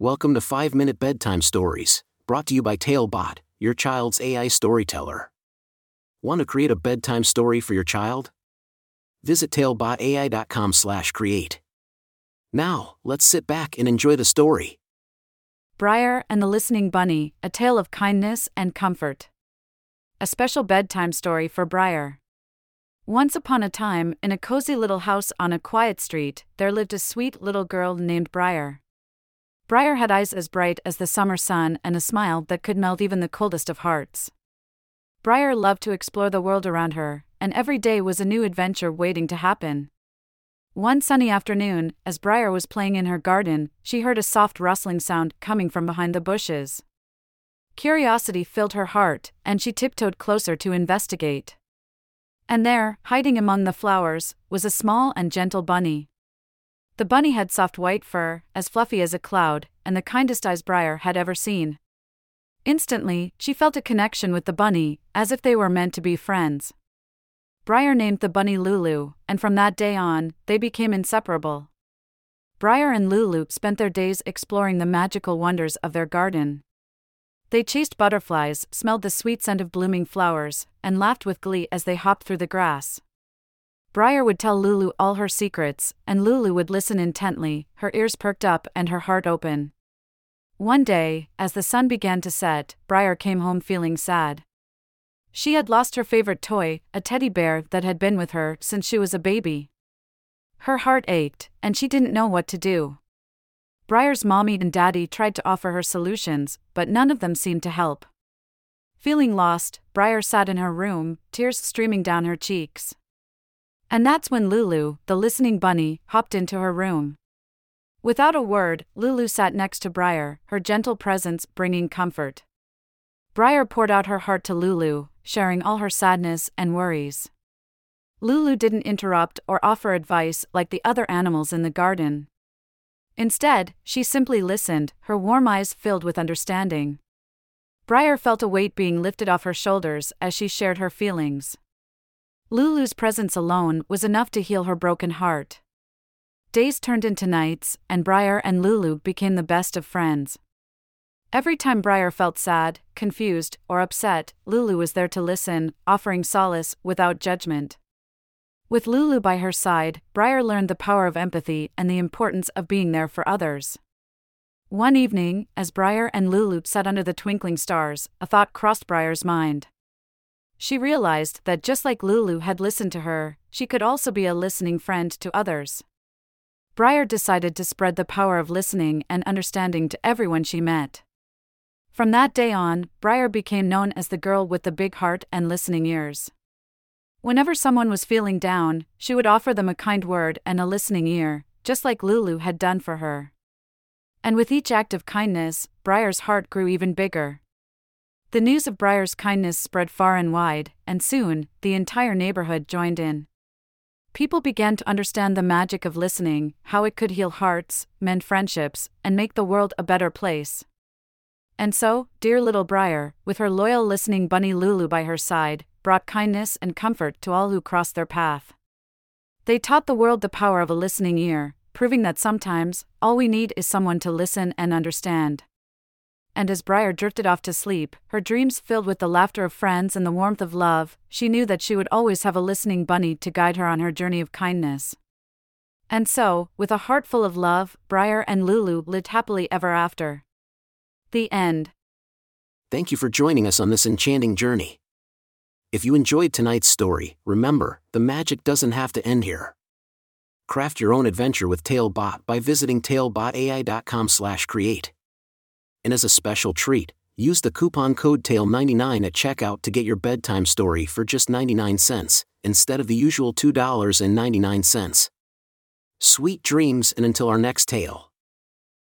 Welcome to 5 Minute Bedtime Stories, brought to you by Talebot, your child's AI storyteller. Want to create a bedtime story for your child? Visit talebotai.com/create. Now, let's sit back and enjoy the story. Briar and the Listening Bunny: A Tale of Kindness and Comfort. A special bedtime story for Briar. Once upon a time, in a cozy little house on a quiet street, there lived a sweet little girl named Briar. Briar had eyes as bright as the summer sun and a smile that could melt even the coldest of hearts. Briar loved to explore the world around her, and every day was a new adventure waiting to happen. One sunny afternoon, as Briar was playing in her garden, she heard a soft rustling sound coming from behind the bushes. Curiosity filled her heart, and she tiptoed closer to investigate. And there, hiding among the flowers, was a small and gentle bunny. The bunny had soft white fur, as fluffy as a cloud, and the kindest eyes Briar had ever seen. Instantly, she felt a connection with the bunny, as if they were meant to be friends. Briar named the bunny Lulu, and from that day on, they became inseparable. Briar and Lulu spent their days exploring the magical wonders of their garden. They chased butterflies, smelled the sweet scent of blooming flowers, and laughed with glee as they hopped through the grass. Briar would tell Lulu all her secrets, and Lulu would listen intently, her ears perked up and her heart open. One day, as the sun began to set, Briar came home feeling sad. She had lost her favorite toy, a teddy bear that had been with her since she was a baby. Her heart ached, and she didn't know what to do. Briar's mommy and daddy tried to offer her solutions, but none of them seemed to help. Feeling lost, Briar sat in her room, tears streaming down her cheeks. And that's when Lulu, the listening bunny, hopped into her room. Without a word, Lulu sat next to Briar, her gentle presence bringing comfort. Briar poured out her heart to Lulu, sharing all her sadness and worries. Lulu didn't interrupt or offer advice like the other animals in the garden. Instead, she simply listened, her warm eyes filled with understanding. Briar felt a weight being lifted off her shoulders as she shared her feelings. Lulu's presence alone was enough to heal her broken heart. Days turned into nights, and Briar and Lulu became the best of friends. Every time Briar felt sad, confused, or upset, Lulu was there to listen, offering solace without judgment. With Lulu by her side, Briar learned the power of empathy and the importance of being there for others. One evening, as Briar and Lulu sat under the twinkling stars, a thought crossed Briar's mind. She realized that just like Lulu had listened to her, she could also be a listening friend to others. Briar decided to spread the power of listening and understanding to everyone she met. From that day on, Briar became known as the girl with the big heart and listening ears. Whenever someone was feeling down, she would offer them a kind word and a listening ear, just like Lulu had done for her. And with each act of kindness, Briar's heart grew even bigger. The news of Briar's kindness spread far and wide, and soon, the entire neighborhood joined in. People began to understand the magic of listening, how it could heal hearts, mend friendships, and make the world a better place. And so, dear little Briar, with her loyal listening bunny Lulu by her side, brought kindness and comfort to all who crossed their path. They taught the world the power of a listening ear, proving that sometimes, all we need is someone to listen and understand and as Briar drifted off to sleep, her dreams filled with the laughter of friends and the warmth of love, she knew that she would always have a listening bunny to guide her on her journey of kindness. And so, with a heart full of love, Briar and Lulu lived happily ever after. The end. Thank you for joining us on this enchanting journey. If you enjoyed tonight's story, remember, the magic doesn't have to end here. Craft your own adventure with Talebot by visiting talebotai.com/create. And as a special treat, use the coupon code TAIL99 at checkout to get your bedtime story for just 99 cents, instead of the usual $2.99. Sweet dreams and until our next tale.